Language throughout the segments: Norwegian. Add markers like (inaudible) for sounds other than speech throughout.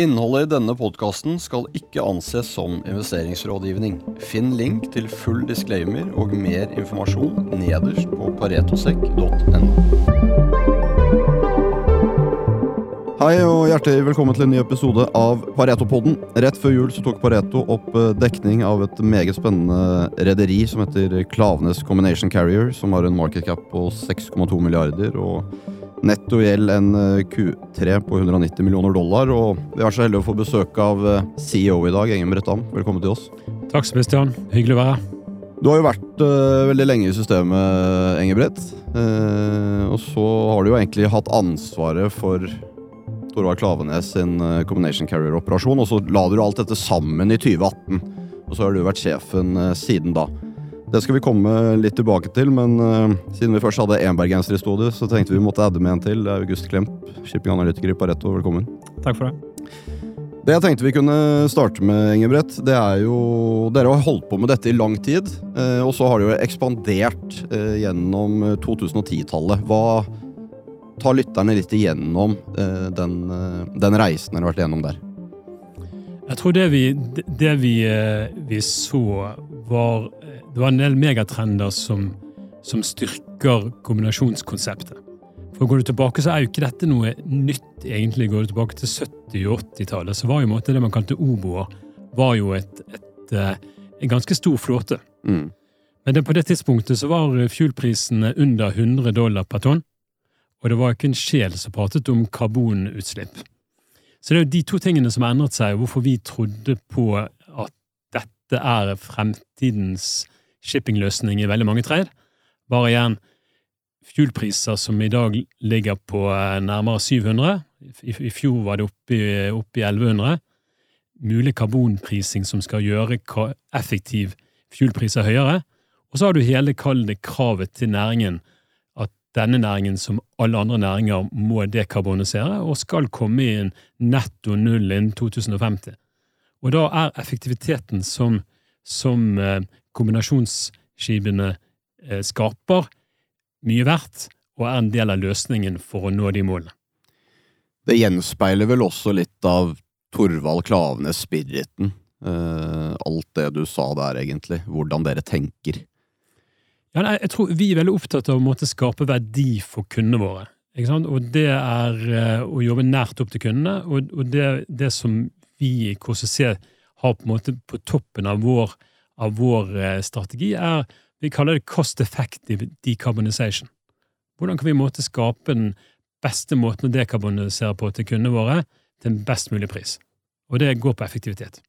Innholdet i denne podkasten skal ikke anses som investeringsrådgivning. Finn link til full disclaimer og mer informasjon nederst på paretosekk.no. Hei og hjertelig velkommen til en ny episode av Pareto-podden. Rett før jul så tok Pareto opp eh, dekning av et meget spennende rederi som heter Klavenes Combination Carrier, som har en market cap på 6,2 milliarder og netto gjeld en eh, Q3 på 190 millioner dollar. Og vi er så heldige å få besøk av eh, CEO i dag, Engen Brettam. Velkommen til oss. Takk, Sebastian. Hyggelig å være her. Du har jo vært uh, veldig lenge i systemet, Engebrett. Uh, og så har du jo egentlig hatt ansvaret for Torvald Klavenes sin uh, Combination Carrier-operasjon, og så la du alt dette sammen i 2018. Og så har du vært sjefen siden da. Det skal vi komme litt tilbake til, men siden vi først hadde én bergenser i studio, så tenkte vi vi måtte adde med en til. Det er August Klemp, shippinganalytiker i Pareto. Velkommen. Takk for det. Det jeg tenkte vi kunne starte med, Ingebrett, det er jo Dere har holdt på med dette i lang tid, eh, og så har det jo ekspandert eh, gjennom 2010-tallet. Hva tar lytterne litt igjennom den, den, reisen dere har vært igjennom der? Jeg tror det vi, det vi, vi så, var Det var en del megatrender som, som styrker kombinasjonskonseptet. For Går du tilbake, så er jo ikke dette noe nytt, egentlig. Går du tilbake til 70- og 80-tallet, så var jo måte det man kalte oboer, var jo et, et, eh, en ganske stor flåte. Mm. Men det, på det tidspunktet så var fuelprisene under 100 dollar per tonn, og det var ikke en sjel som pratet om karbonutslipp. Så det er jo de to tingene som har endret seg, og hvorfor vi trodde på at dette er fremtidens shippingløsning i veldig mange trær. Bare igjen, fuelpriser som i dag ligger på eh, nærmere 700. I, fjor var det oppe i, oppe i 1100. Mulig karbonprising som skal gjøre effektiv fuelpriser høyere. Og så har du hele kallet kravet til næringen, at denne næringen som alle andre næringer må dekarbonisere, og skal komme i en netto null innen 2050. Og da er effektiviteten som, som eh, kombinasjonsskipene eh, skaper, mye verdt, og er en del av løsningen for å nå de målene. Det gjenspeiler vel også litt av Torvald Klavenes spiriten. Uh, alt det du sa der, egentlig. Hvordan dere tenker. Ja, nei, jeg tror Vi er veldig opptatt av å måtte skape verdi for kundene våre. Og det er uh, å jobbe nært opp til kundene. Og, det, det, som vi i KCC har på på toppen av vår, av vår uh, strategi, er vi kaller det cost effective decarbonization. Hvordan kan vi måte skape den beste måten å dekarbonisere på til kundene våre til en best mulig pris? Og det går på effektivitet.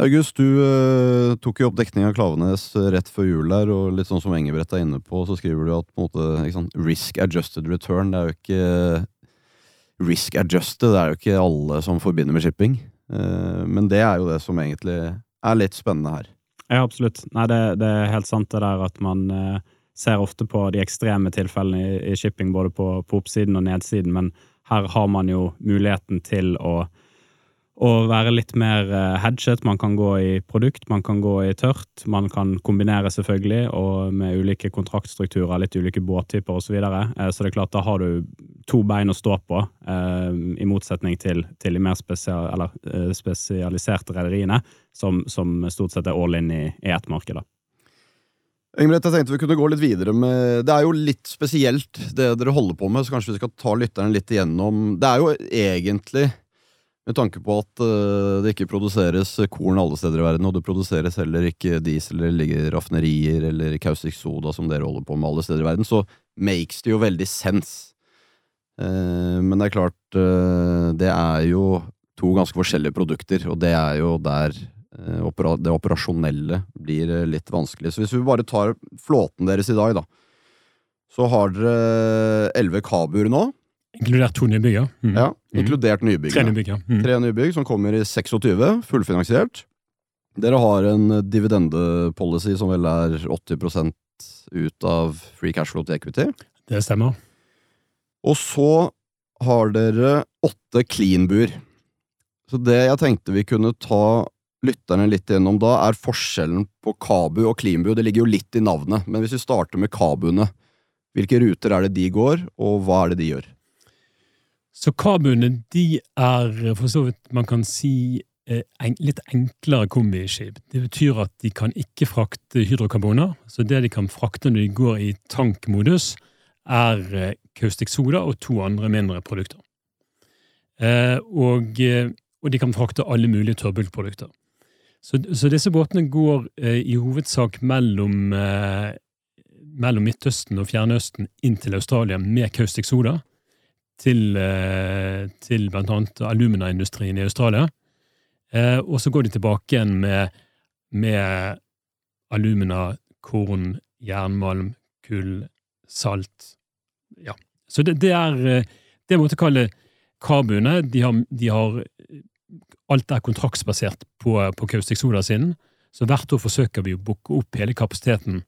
August, du eh, tok jo opp dekning av Klavenes rett før jul der, og litt sånn som Engebrett er inne på, så skriver du at på en måte, sant, risk adjusted return, det er jo ikke risk adjusted, det er jo ikke alle som forbinder med shipping. Eh, men det er jo det som egentlig er litt spennende her. Ja, absolutt. Nei, det, det, er helt sant det der at man eh, ser ofte på de ekstreme tilfellene i, i shipping, både på, på, oppsiden og nedsiden, men her har man jo muligheten til å å være litt mer eh, hedget. Man kan gå i produkt, man kan gå i tørt. Man kan kombinere, selvfølgelig, og med ulike kontraktstrukturer, litt ulike båttyper osv. Så, videre. Eh, så det er klart, da har du to bein å stå på, eh, i motsetning til, til de mer spesial, eller, spesialiserte rederiene, som, som, stort sett er all in i, i ett marked. Ingebrigt, jeg tenkte vi kunne gå litt videre med Det er jo litt spesielt, det dere holder på med, så kanskje vi skal ta lytteren litt igjennom Det er jo egentlig med tanke på at uh, det ikke produseres korn alle steder i verden, og det produseres heller ikke diesel eller raffinerier eller kaustikk soda som dere holder på med alle steder i verden, så makes det jo veldig sense. Uh, men det er klart, uh, det er jo to ganske forskjellige produkter, og det er jo der det operasjonelle blir litt vanskelig. Så hvis vi bare tar flåten deres i dag, da, så har dere elleve kabuer nå. Inkludert to nybygg, ja. Mm. ja inkludert nybygg. Tre nybygg, ja. Mm. Tre nybygg som kommer i 26, fullfinansiert. Dere har en dividendepolicy som vel er 80 ut av free cash flow til equity. Det stemmer. Og så har dere åtte clean-bur. Så det jeg tenkte vi kunne ta lytterne litt gjennom da, er forskjellen på Kabu og Cleanbu. Det ligger jo litt i navnet, men hvis vi starter med Kabuene, hvilke ruter er det de går, og hva er det de gjør? Så kabuene de er for så vidt man kan si eh, en, litt enklere kombiskip. Det betyr at de kan ikke frakte hydrokarboner. Så det de kan frakte når de går i tankmodus, er kaustikk soda og to andre mindre produkter. Eh, og, eh, og de kan frakte alle mulige tørrbulkprodukter. Så, så disse båtene går eh, i hovedsak mellom, mellom Midtøsten og Fjernøsten inn til Australia med caustic soda. Til, til blant annet aluminaindustrien i Australia. Og så går de tilbake igjen med, med alumina, korn, jernmalm, kull, salt. Ja. Så det, det er eh, det jeg måtte kalle kabuene. De har, de har Alt er kontraktsbasert på, på Kaustik Soda sin, så hvert år forsøker vi å booke opp hele kapasiteten.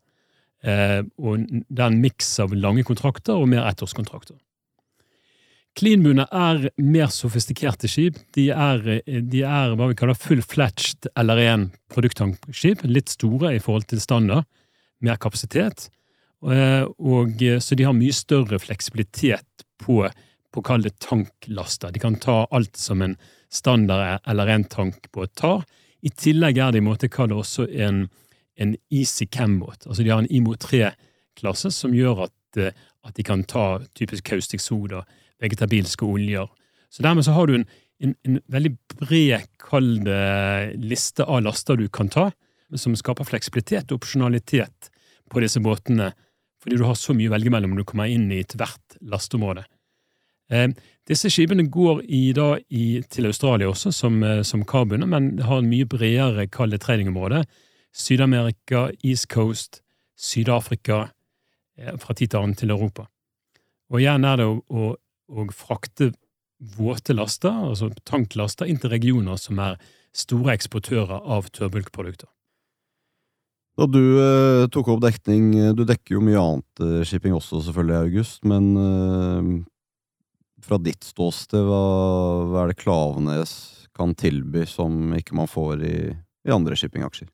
Eh, og Det er en miks av lange kontrakter og mer ettårskontrakter. Cleanbune er mer sofistikerte skip. De er, de er hva vi kaller full-fletched LR1 produkttankskip. Litt store i forhold til standard. Mer kapasitet. Eh, og, så de har mye større fleksibilitet på, på å kalle det tanklaster. De kan ta alt som en standard eller en tankbåt tar. I tillegg er det i måte kall det også en, en Easy Cam-båt. Altså de har en IMO 3-klasse som gjør at, eh, at, de kan ta typisk kaustikk soda vegetabilske oljer. Så dermed så har du en, en, en veldig bred, kald liste av laster du kan ta, som skaper fleksibilitet og opsjonalitet på disse båtene, fordi du har så mye å velge mellom når du kommer inn i ethvert lasteområde. Eh, disse skipene går i, da, i, til Australia også, som, eh, som kabuene, men har en mye bredere kalde tradingområde. Syd-Amerika, East Coast, Syd-Afrika, eh, fra tid til annen til Europa. Og igjen er det å, å å frakte våte laster, altså tanklaster, inn til regioner som er store eksportører av tørrbulkprodukter. Da du eh, tok opp dekning eh, Du dekker jo mye annet eh, shipping også, selvfølgelig, i August, men eh, fra ditt ståsted, hva, hva, er det Klavenes kan tilby som ikke man får i, i andre shippingaksjer?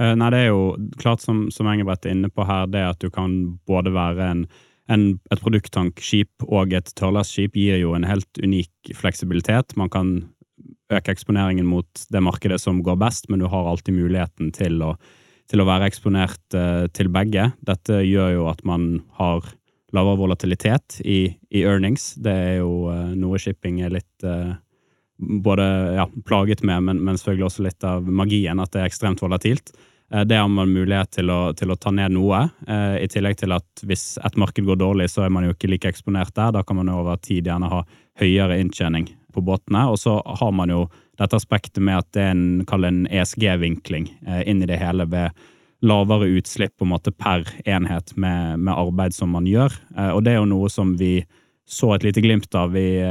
Eh, nei, det er jo klart, som, som Engebrett er inne på her, det at du kan både være en en, et produkttankskip og et tørrlastskip gir jo en helt unik fleksibilitet. Man kan øke eksponeringen mot det markedet som går best, men du har alltid muligheten til å, til å være eksponert uh, til begge. Dette gjør jo at man har lavere volatilitet i, i earnings. Det er jo uh, noe shipping er litt uh, både ja, plaget med, men, men, selvfølgelig også litt av magien, at det er ekstremt volatilt. Eh, det har man mulighet til å, til å ta ned noe, eh, i tillegg til at hvis et marked går dårlig, så er man jo ikke like eksponert der. Da kan man jo over tid gjerne ha høyere inntjening på båtene. Og så har man jo dette aspektet med at det er en, en ESG-vinkling eh, inn i det hele ved lavere utslipp på en måte per enhet med, med arbeid som man gjør. Og det er jo noe som vi så et lite glimt av i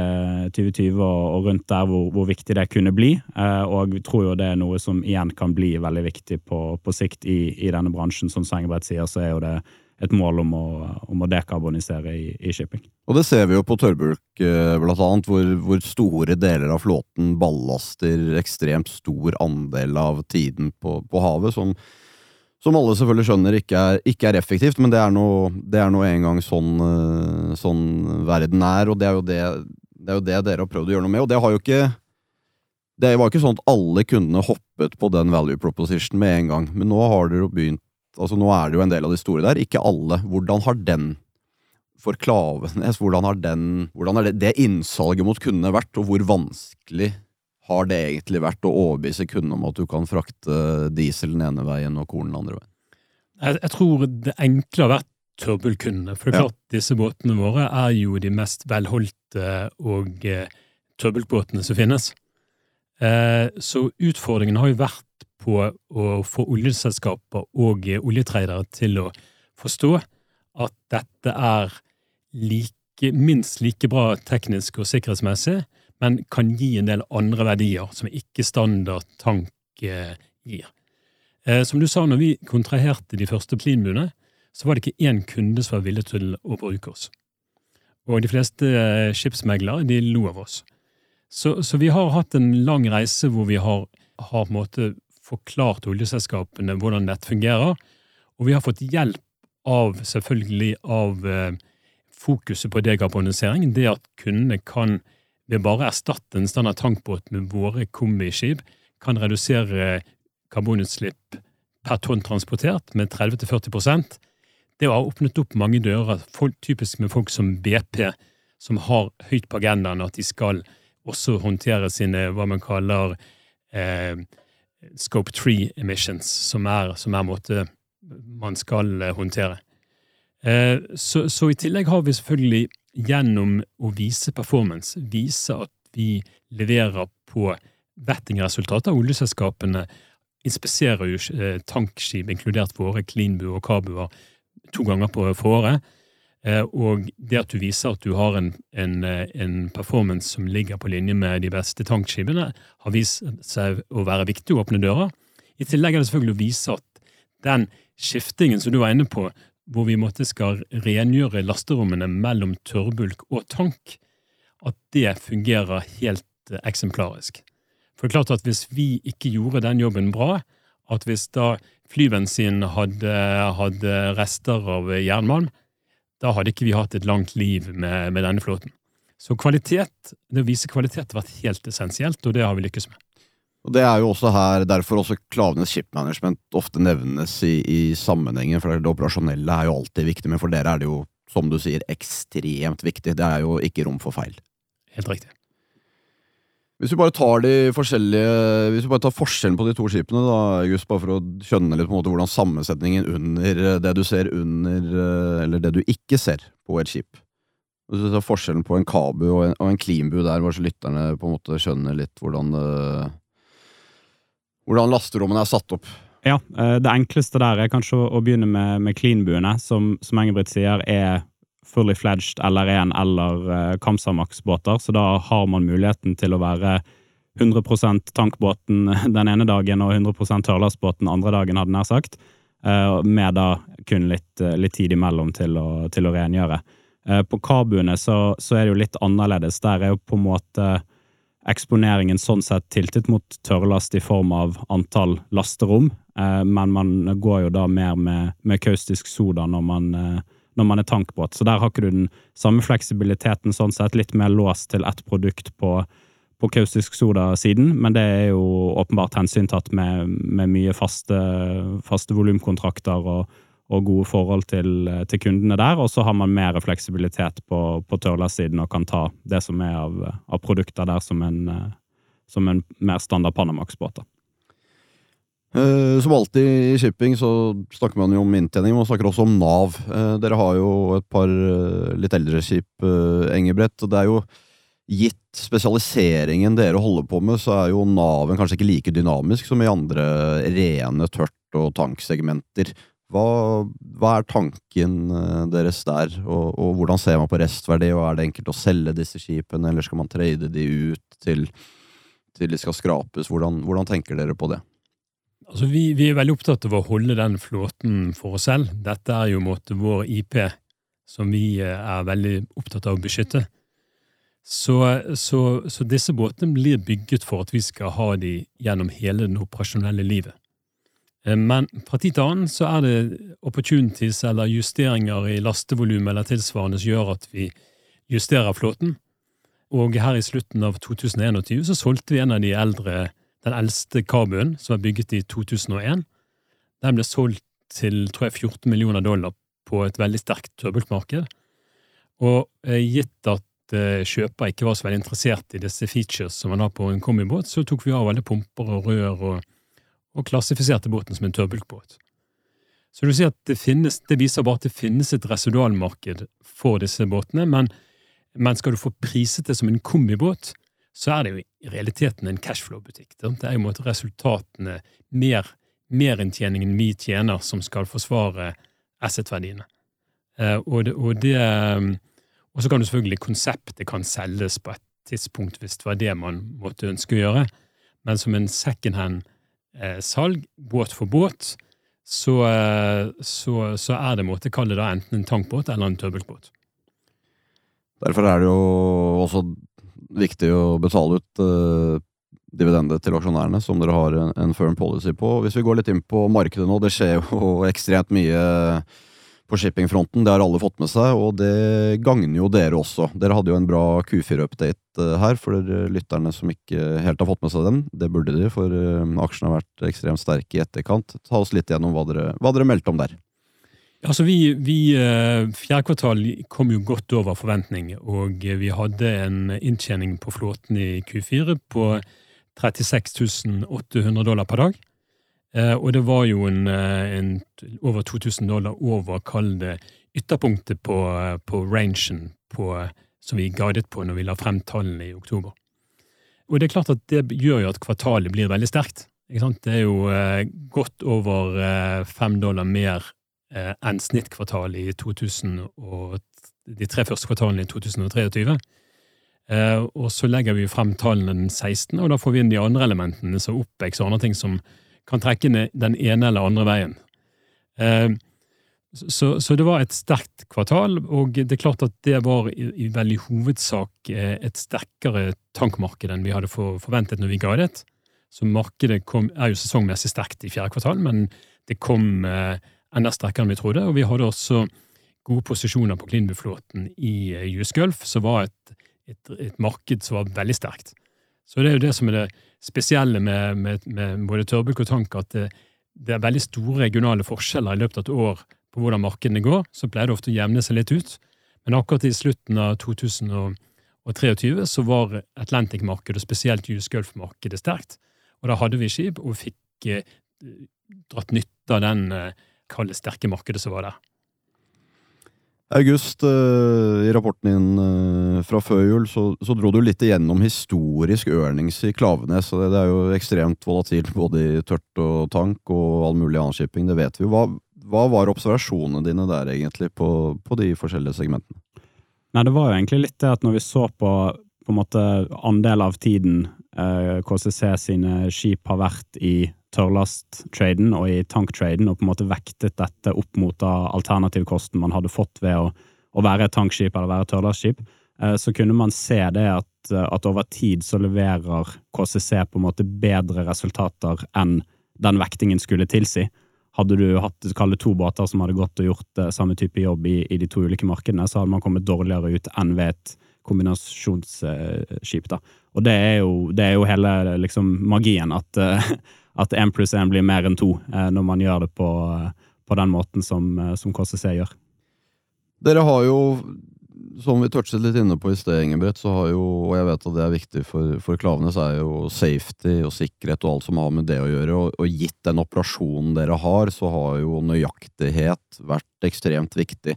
2020 og, og rundt der hvor, hvor, viktig det kunne bli. Eh, og vi tror jo det er noe som igjen kan bli veldig viktig på, på sikt i, i, denne bransjen. Som Sengebrett sier, så er jo det et mål om å, om å dekarbonisere i, i, shipping. Og det ser vi jo på tørrbulk, eh, blant annet, hvor, hvor, store deler av flåten ballaster ekstremt stor andel av tiden på, på havet. som som alle selvfølgelig skjønner ikke er, ikke er effektivt, men det er nå en gang sånn, eh, sånn, verden er, og det er, det, det er jo det dere har prøvd å gjøre noe med. Og det har jo ikke Det var ikke sånn at alle kundene hoppet på den value proposition med en gang, men nå har dere jo begynt Altså Nå er det jo en del av de store der, ikke alle. Hvordan har den for Klavenes, hvordan har den, hvordan har det, det innsalget mot kundene vært, og hvor vanskelig har det egentlig vært å overbevise kundene om at du kan frakte diesel den ene veien og korn den andre veien? Jeg, jeg tror det enkle har vært tørrbulkundene. For det er klart, ja. disse båtene våre er jo de mest velholdte og eh, tørrbulkbåtene som finnes. Eh, så utfordringen har jo vært på å få oljeselskaper og eh, oljetradere til å forstå at dette er like, minst like bra teknisk og sikkerhetsmessig men kan gi en del andre verdier som ikke standard tank eh, gir. Eh, som du sa, når vi kontraherte de første plinbuene, så var det ikke én kunde som var villig til å bruke oss. Og de fleste skipsmeglere de lo av oss. Så, så, vi har hatt en lang reise hvor vi har, har forklart oljeselskapene hvordan nett fungerer, og vi har fått hjelp av, selvfølgelig, av fokuset på dekarbonisering, det at kundene kan ved bare å erstatte en standard tankbåt med våre kombiskip, kan redusere karbonutslipp per tonn transportert med 30-40% Det har åpnet opp mange dører, folk, typisk med folk som BP, som har høyt på agendaen at de skal også håndtere sine hva man kaller eh, scope 3 emissions, som er, som er måte man skal eh, håndtere. Eh, så, så, i tillegg har vi selvfølgelig gjennom å vise performance, vise at vi leverer på vettingresultater. Oljeselskapene inspiserer jo eh, tankskip, inkludert våre Cleanbu og Kabuer, to ganger på året. Eh, og det at du viser at du har en, en, eh, en, performance som ligger på linje med de beste tankskipene, har vist seg å være viktig å åpne dører. I tillegg er det selvfølgelig å vise at den skiftingen som du var inne på, hvor vi måtte skal rengjøre lasterommene mellom tørrbulk og tank, at det fungerer helt eh, eksemplarisk. For det er klart at hvis vi ikke gjorde den jobben bra, at hvis da flybensin hadde, hadde rester av jernmalm, da hadde ikke vi hatt et langt liv med, med denne flåten. Så kvalitet, det å vise kvalitet har vært helt essensielt, og det har vi lykkes med. Og Det er jo også her, derfor også Klavenes Shipmanagement ofte nevnes i, i sammenhengen, for det operasjonelle er jo alltid viktig, men for dere er det jo, som du sier, ekstremt viktig. Det er jo ikke rom for feil. Helt riktig. Hvis vi bare tar de forskjellige Hvis vi bare tar forskjellen på de to skipene, da, August, bare for å skjønne litt på en måte hvordan sammensetningen under det du ser under Eller det du ikke ser på et skip. Hvis du tar forskjellen på en Kabu og en, og en Cleanbu der, bare så lytterne på en måte skjønner litt hvordan Hvordan lasterommene er satt opp. Ja, eh, det enkleste der er kanskje å begynne med, med Cleanbuene, som, som Engebrigt sier er fully fledged LR1 eller uh, Kamsamax-båter, så da har man muligheten til å være 100% tankbåten (laughs) den ene dagen og 100% tørrlastbåten andre dagen, hadde nær sagt, uh, med da kun litt, uh, litt tid imellom til å, til å rengjøre. På kabuene så, så, er det jo litt annerledes. Der er jo på en måte eksponeringen sånn sett tiltet mot tørrlast i form av antall lasterom, men man går jo da mer med, med kaustisk soda når man når man er tankbåt. Så der har ikke du den samme fleksibiliteten, sånn sett. Litt mer låst til ett produkt på, på kaustisk soda-siden, men det er jo åpenbart hensyntatt med, med mye faste, faste volumkontrakter og, og, gode forhold til, til, kundene der. Og så har man mer fleksibilitet på, på tørrlastsiden og kan ta det som er av, av produkter der som en, som en mer standard Panamax-båt. Uh, som alltid i shipping så snakker man jo om inntjening, man snakker også om Nav. Uh, dere har jo et par uh, litt eldre skip, Engebrett. og det er jo Gitt spesialiseringen dere holder på med, så er jo Nav-en kanskje ikke like dynamisk som i andre rene tørt- og tanksegmenter. Hva, hva er tanken deres der, og, og, hvordan ser man på restverdi? og Er det enkelt å selge disse skipene, eller skal man trade de ut til, til de skal skrapes? Hvordan, hvordan tenker dere på det? Altså, vi, vi, er veldig opptatt av å holde den flåten for oss selv. Dette er jo måte vår IP som vi eh, er veldig opptatt av å beskytte. Så, så, så, disse båtene blir bygget for at vi skal ha de gjennom hele det operasjonelle livet. Eh, men fra tid til annen så er det opportunities eller justeringer i lastevolumet eller tilsvarende som gjør at vi justerer flåten. Og her i slutten av 2021 så solgte vi en av de eldre den eldste kabuen, som er bygget i 2001. Den ble solgt til tror jeg, 14 millioner dollar på et veldig sterkt tørrbulkmarked. Og eh, gitt at eh, kjøper ikke var så veldig interessert i disse features som man har på en kombibåt, så tok vi av alle pumper og rør og, og klassifiserte båten som en tørrbulkbåt. Så du sier at det, finnes, det viser bare at det finnes et residualmarked for disse båtene, men, men skal du få priset det som en kombibåt, så er det jo i realiteten en cashflow-butikk. Det er jo resultatene, mer, merinntjeningen vi tjener, som skal forsvare asset-verdiene. Eh, og, og, og så kan du selvfølgelig konseptet kan selges på et tidspunkt hvis det var det man måtte ønske å gjøre, men som en secondhand-salg, eh, båt for båt, så, eh, så, så, er det måte kall det da enten en tankbåt eller en tøbbelbåt. Derfor er det jo også viktig å betale ut uh, dividende til aksjonærene, som dere har en, en firm policy på. Hvis vi går litt inn på markedet nå, det skjer jo (laughs) ekstremt mye på shippingfronten. Det har alle fått med seg, og det gagner jo dere også. Dere hadde jo en bra Q4-update eh, her, for lytterne som ikke helt har fått med seg den. Det burde de, for eh, aksjene har vært ekstremt sterke i etterkant. Ta oss litt gjennom hva dere, hva dere meldte om der. Altså vi, vi, eh, Fjerde kvartal kom jo godt over forventning, og vi hadde en inntjening på flåten i Q4 på 36 800 dollar per dag. Eh, og det var jo en, eh, en over 2000 dollar over, kall det, ytterpunktet på, på rangen på, som vi guidet på når vi la frem tallene i oktober. Og det er klart at det gjør jo at kvartalet blir veldig sterkt. Det er jo godt over fem dollar mer enn snittkvartalet i 2000 og de tre første kvartalene i 2023. og så legger vi frem tallene den 16., og da får vi inn de andre elementene, som OPEX og andre ting som kan trekke ned den ene eller andre veien. Eh, så, så, det var et sterkt kvartal, og det er klart at det var i, i veldig hovedsak eh, et sterkere tankmarked enn vi hadde forventet når vi guidet. Så markedet kom, er jo sesongmessig sterkt i fjerde kvartal, men det kom eh, enda sterkere enn vi trodde. Og vi hadde også gode posisjoner på Cleanbu-flåten i US Gulf, som var et, et, et, marked som var veldig sterkt. Så det er jo det som er det spesielle med, med, med både tørrbulk og tank, at det, det, er veldig store regionale forskjeller i løpet av et år på hvordan markedene går. Så pleier det ofte å jevne seg litt ut. Men akkurat i slutten av 2023 så var Atlantic-markedet, og spesielt US Gulf-markedet, sterkt. Og da hadde vi skip, og fikk eh, dratt nytte av den eh, sterke markedet som var der. August, uh, i rapporten din uh, fra før jul, så, så, dro du litt igjennom historisk earnings i Klavenes. og det, det, er jo ekstremt volatilt både i tørt og tank og all mulig annen shipping, det vet vi jo. Hva, hva var observasjonene dine der egentlig på, på, de forskjellige segmentene? Nei, Det var jo egentlig litt det at når vi så på på en måte andel av tiden eh, KCC sine skip har vært i tørrlasttraden og i tank-traden, og på en måte vektet dette opp mot alternativkosten man hadde fått ved å, å være et tankskip eller være et tørrlastskip, eh, så kunne man se det at, at, over tid så leverer KCC på en måte bedre resultater enn den vektingen skulle tilsi. Hadde du hatt to båter som hadde gått og gjort uh, samme type jobb i, i, de to ulike markedene, så hadde man kommet dårligere ut enn ved et kombinasjonsskip. da. og det er, jo, det er jo hele liksom, magien, at, (laughs) at én pluss én blir mer enn to eh, når man gjør det på, på den måten som, eh, som, KCC gjør. Dere har jo, som vi touchet litt inne på i sted, Ingebrigt, så har jo, og jeg vet at det er viktig for, for Klavenes, er jo safety og sikkerhet og alt som har med det å gjøre. Og, og gitt den operasjonen dere har, så har jo nøyaktighet vært ekstremt viktig.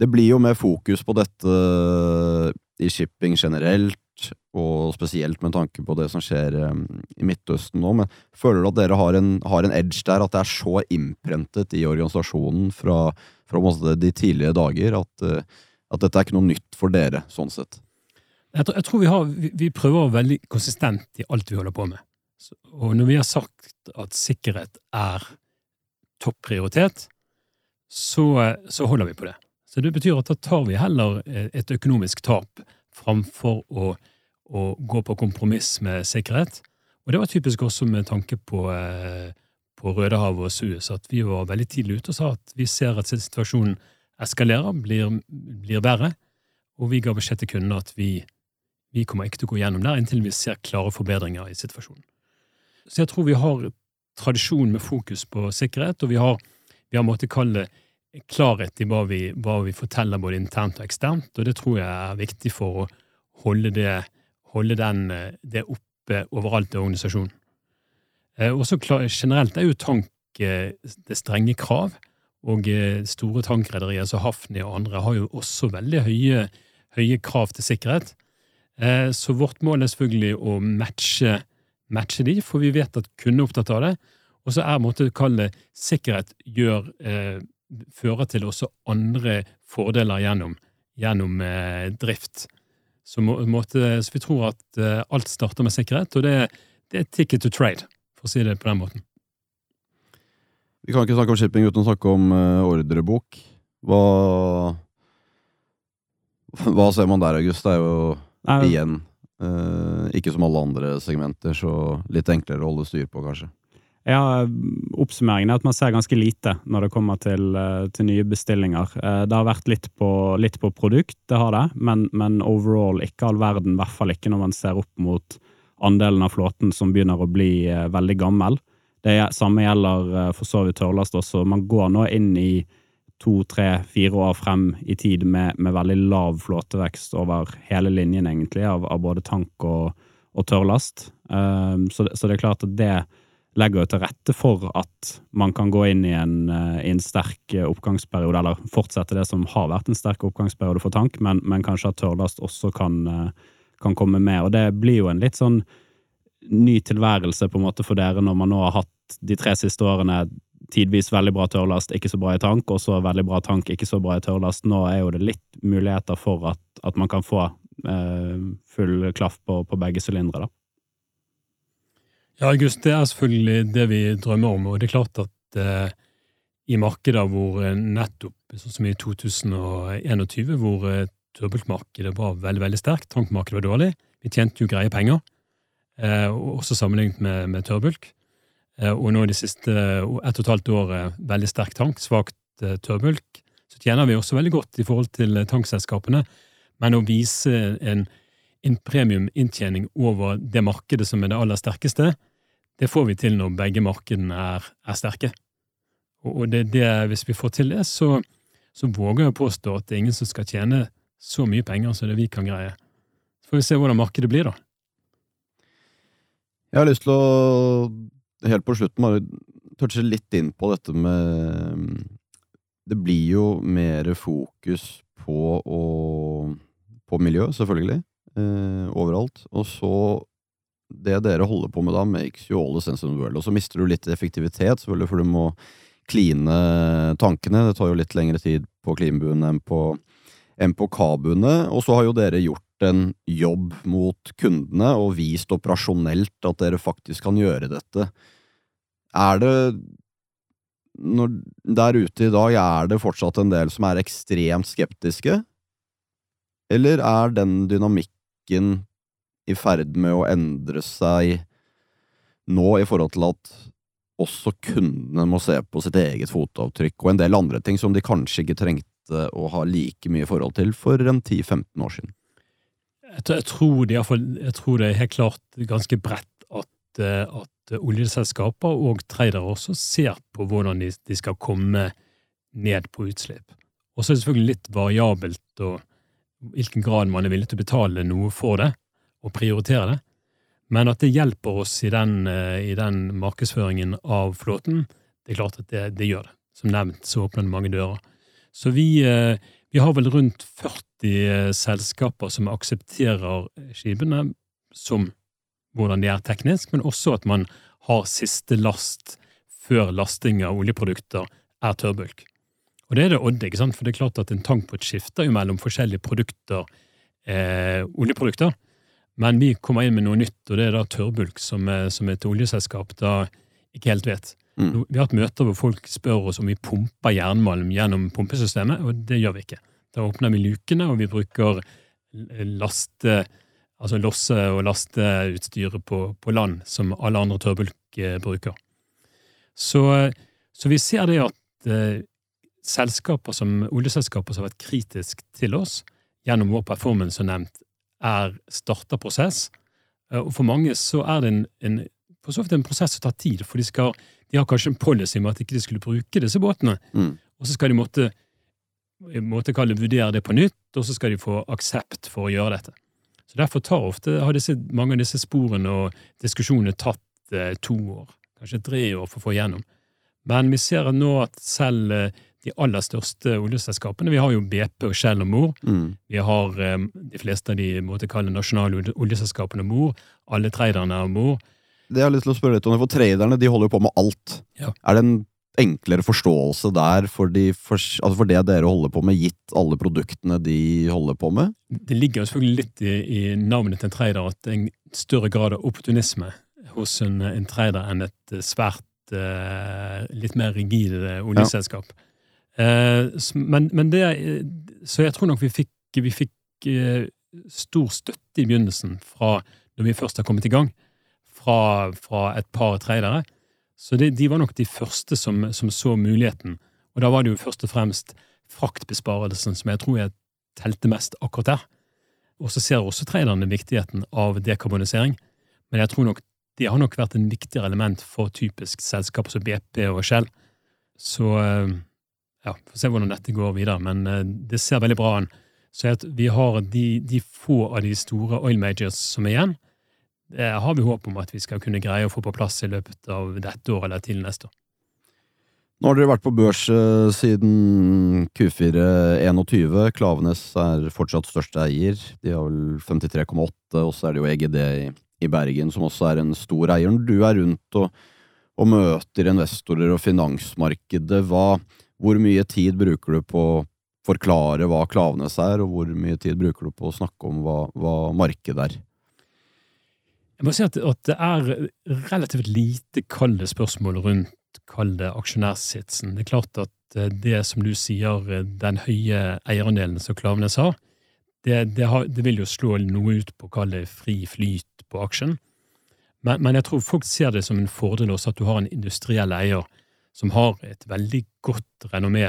Det blir jo mer fokus på dette i shipping generelt, og spesielt med tanke på det som skjer um, i Midtøsten nå. Men føler du at dere har en, har en, edge der, at det er så innprentet i organisasjonen fra, fra de tidlige dager at, uh, at, dette er ikke noe nytt for dere, sånn sett? Jeg tror, jeg tror vi, har, vi, vi, prøver veldig konsistent i alt vi holder på med. Så, og når vi har sagt at sikkerhet er topp prioritet, så, så holder vi på det. Så det betyr at da tar vi heller et økonomisk tap framfor å, å gå på kompromiss med sikkerhet. Og det var typisk også med tanke på, eh, på Rødehavet og Suez, at vi var veldig tidlig ute og sa at vi ser at situasjonen eskalerer, blir, blir verre, og vi ga beskjed til kundene at vi, vi kommer ikke til å gå gjennom der inntil vi ser klare forbedringer i situasjonen. Så jeg tror vi har tradisjon med fokus på sikkerhet, og vi har, vi har måttet kalle det klarhet i hva vi, hva vi, forteller både internt og eksternt, og det tror jeg er viktig for å holde det, holde den, det oppe overalt i organisasjonen. Eh, også generelt er jo tank eh, det strenge krav, og eh, store tankrederier som Hafni og andre har jo også veldig høye, høye krav til sikkerhet. Så vårt mål er selvfølgelig å matche, matche de, for vi vet at kunden er opptatt av det. Og så er måte å kalle sikkerhet gjør fører til også andre fordeler gjennom, gjennom eh, drift. Så, må, måtte, så, vi tror at eh, alt starter med sikkerhet, og det, det, er ticket to trade, for å si det på den måten. Vi kan ikke snakke om shipping uten å snakke om eh, ordrebok. Hva, hva ser man der, August? Det er jo Nei. igjen eh, ikke som alle andre segmenter, så litt enklere å holde styr på, kanskje. Ja, Oppsummeringen er at man ser ganske lite når det kommer til, eh, til nye bestillinger. Eh, det har vært litt på, litt på produkt, det har det, men, men, overall ikke all verden. I hvert fall ikke når man ser opp mot andelen av flåten som begynner å bli eh, veldig gammel. Det samme gjelder for så vidt tørrlast også. Man går nå inn i to, tre, fire år frem i tid med, med veldig lav flåtevekst over hele linjen, egentlig, av, av både tank og, og tørrlast. Um, så, så, det er klart at det legger jo til rette for at man kan gå inn i en, eh, i en, sterk oppgangsperiode, eller fortsette det som har vært en sterk oppgangsperiode for tank, men, men kanskje at tørrlast også kan, eh, kan, komme med. Og det blir jo en litt sånn ny tilværelse på en måte for dere når man nå har hatt de tre siste årene tidvis veldig bra tørrlast, ikke så bra i tank, og så veldig bra tank, ikke så bra i tørrlast. Nå er jo det litt muligheter for at, at man kan få eh, full klaff på, på begge sylindere, da. Ja, August, det er selvfølgelig det vi drømmer om. Og det er klart at eh, i markeder hvor eh, nettopp, sånn som i 2021, hvor eh, turbultmarkedet var veldig veldig sterkt, tankmarkedet var dårlig, vi tjente jo greie penger, eh, også sammenlignet med, med tørrbulk. Eh, og nå i de siste ett og et halvt året veldig sterk tank, svakt eh, tørrbulk, så tjener vi også veldig godt i forhold til tankselskapene. Men å vise en, en premiuminntjening over det markedet som er det aller sterkeste, det får vi til når begge markedene er, er sterke. Og det, det, hvis vi får til det, så, så, våger jeg å påstå at det er ingen som skal tjene så mye penger som det vi kan greie. Så får vi se hvordan markedet blir, da. Jeg har lyst til å, helt på slutten, bare touche litt inn på dette med Det blir jo mer fokus på, å, på miljø, selvfølgelig, eh, overalt. Og så det dere holder på med da, makes you all the sense in the world. Og så mister du litt effektivitet, selvfølgelig, for du må kline tankene. Det tar jo litt lengre tid på klinbuene enn på, enn på kabuene. Og så har jo dere gjort en jobb mot kundene og vist operasjonelt at dere faktisk kan gjøre dette. Er det når, Der ute i dag, er det fortsatt en del som er ekstremt skeptiske? Eller er den dynamikken i ferd med å endre seg nå i forhold til at også kundene må se på sitt eget fotavtrykk og en del andre ting som de kanskje ikke trengte å ha like mye forhold til for en 10-15 år siden? Jeg, tror det, jeg, tror det, er helt klart ganske bredt at, eh, at oljeselskaper og tradere også ser på hvordan de, de, skal komme ned på utslipp. Og så er det selvfølgelig litt variabelt og hvilken grad man er villig til å betale noe for det å prioritere det. Men at det hjelper oss i den, eh, i den markedsføringen av flåten, det er klart at det, det, gjør det. Som nevnt så åpner det mange dører. Så vi, eh, vi har vel rundt 40 eh, selskaper som aksepterer skipene som hvordan de er teknisk, men også at man har siste last før lasting av oljeprodukter er tørrbulk. Og det er det Odd, ikke sant? for det er klart at en tank på et skifter jo mellom forskjellige produkter, eh, oljeprodukter. Men vi kommer inn med noe nytt, og det er da tørrbulk, som, som et oljeselskap da ikke helt vet. Mm. Vi har hatt møter hvor folk spør oss om vi pumper jernmalm gjennom pumpesystemet, og det gjør vi ikke. Da åpner vi lukene, og vi bruker laste, altså losse- og lasteutstyret på, på land, som alle andre tørrbulk eh, bruker. Så, så, vi ser det at eh, selskaper som, oljeselskaper som har vært kritiske til oss gjennom vår performance, som nevnt, er starta prosess. Eh, og for mange så er det en, en, en prosess som tar tid, for de, skal, de har kanskje en policy med at ikke de skulle bruke disse båtene. Mm. Og så skal de måtte, måtte kalle, vurdere det på nytt, og så skal de få aksept for å gjøre dette. Så Derfor tar ofte, har disse, mange av disse sporene og diskusjonene tatt eh, to år, kanskje tre år for å få igjennom. Men vi ser nå at selv eh, de aller største oljeselskapene. Vi har jo BP og Shell og Mor. Mm. Vi har um, de fleste av de måtte kalle nasjonale oljeselskapene Mor. Alle traderne er Mor. Det jeg har lyst til å spørre litt om, for Traderne de holder jo på med alt. Ja. Er det en enklere forståelse der for, de, for, altså for, det dere holder på med, gitt alle produktene de holder på med? Det ligger selvfølgelig litt i, i navnet til en trader at det er en større grad av opportunisme hos en, en trader enn et svært uh, litt mer rigid oljeselskap. Ja. Eh, men, men, det Så jeg tror nok vi fikk, vi fikk eh, stor støtte i begynnelsen fra når vi først har kommet i gang, fra, fra et par tradere Så det, de var nok de første som, som, så muligheten. Og da var det jo først og fremst fraktbesparelsen som jeg tror jeg telte mest akkurat der. Og så ser også traderne viktigheten av dekarbonisering, men jeg tror nok det har nok vært en viktigere element for typisk selskaper som BP og Shell. Så ja, ja, får se hvordan dette går videre, men eh, det ser veldig bra an. Så vi har de, de få av de store oil majors som er igjen, det har vi håp om at vi skal kunne greie å få på plass i løpet av dette året eller til neste år. Nå har dere vært på børs eh, siden Q4-21. Klavenes er fortsatt største eier. De har vel 53,8, og så er det jo EGD i, i, Bergen som også er en stor eier. Når du er rundt og, og møter investorer og finansmarkedet, hva, hvor mye tid bruker du på å forklare hva Klavenes er, og hvor mye tid bruker du på å snakke om hva, hva markedet er? Jeg må si at, at det er relativt lite kalde spørsmål rundt kall det aksjonærsitsen. Det er klart at eh, det som du sier, eh, den høye eierandelen som Klavenes har, det, det, har, det, vil jo slå noe ut på å det fri flyt på aksjen. Men, men, jeg tror folk ser det som en fordel også at du har en industriell eier som har et veldig godt renommé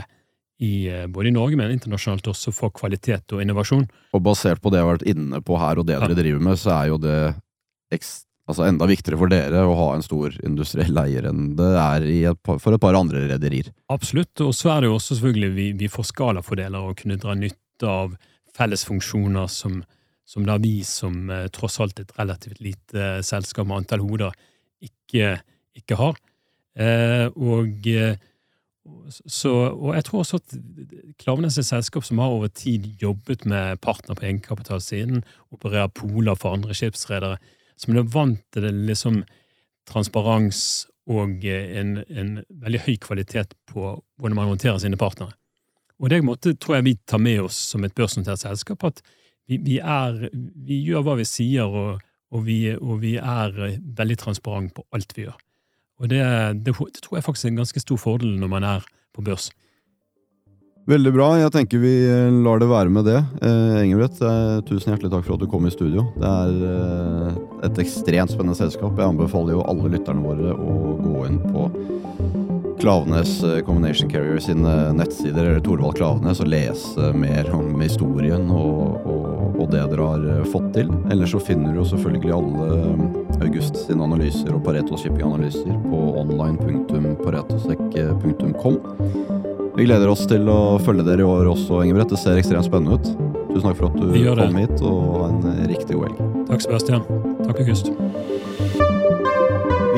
i, eh, både i Norge, men internasjonalt også for kvalitet og innovasjon. Og basert på det jeg har vært inne på her, og det dere driver med, så er jo det altså enda viktigere for dere å ha en stor industriell eier enn det er et par, for et par andre rederier. Absolutt, og så er det jo også selvfølgelig vi, vi får skalafordeler og kunne dra nytte av fellesfunksjoner som, som da vi som eh, tross alt et relativt lite eh, selskap med antall hoder ikke, ikke har. Eh, og, eh, så, og jeg tror også at Klaveness er et selskap som har over tid jobbet med partner på egenkapitalsiden, opererer poler for andre skipsredere som er vant til det liksom transparens og en, en, veldig høy kvalitet på hvordan man håndterer sine partnere. Og det måte, tror jeg vi tar med oss som et børsnotert selskap, at vi, vi, er, vi, gjør hva vi sier, og, og, vi, og, vi, er veldig transparent på alt vi gjør. Og det, det, det tror jeg faktisk er en ganske stor fordel når man er på børs. Veldig bra. Jeg tenker vi eh, lar det være med det. Eh, Engebrett, eh, tusen hjertelig takk for at du kom i studio. Det er eh, et ekstremt spennende selskap. Jeg anbefaler jo alle lytterne våre å gå inn på Klavenes eh, Combination Carrier sine nettsider, eller Torvald Klavenes, og lese mer om historien og, og, og, det dere har eh, fått til. Ellers så finner du jo selvfølgelig alle August sine analyser og Pareto Shipping-analyser på online.paretosek.com. Vi gleder oss til å følge dere i år også, Ingebrett. Det ser ekstremt spennende ut. Tusen takk for at du kom hit, og ha en eh, riktig god helg. Takk, Sebastian. Takk, August.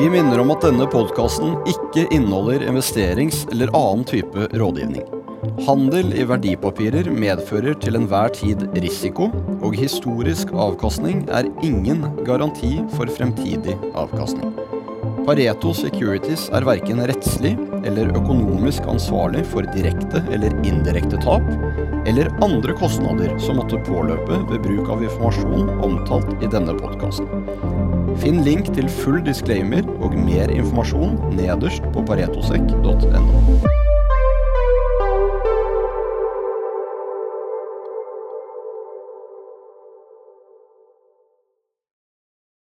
Vi minner om at denne podkasten ikke inneholder investerings- eller annen type rådgivning. Handel i verdipapirer medfører til enhver tid risiko, og historisk avkastning er ingen garanti for fremtidig avkastning. Pareto Securities er verken rettslig eller økonomisk ansvarlig for direkte eller indirekte tap, eller andre kostnader som måtte påløpe ved bruk av informasjon omtalt i denne podkasten. Finn link til full disclaimer og mer informasjon nederst på paretosek.no.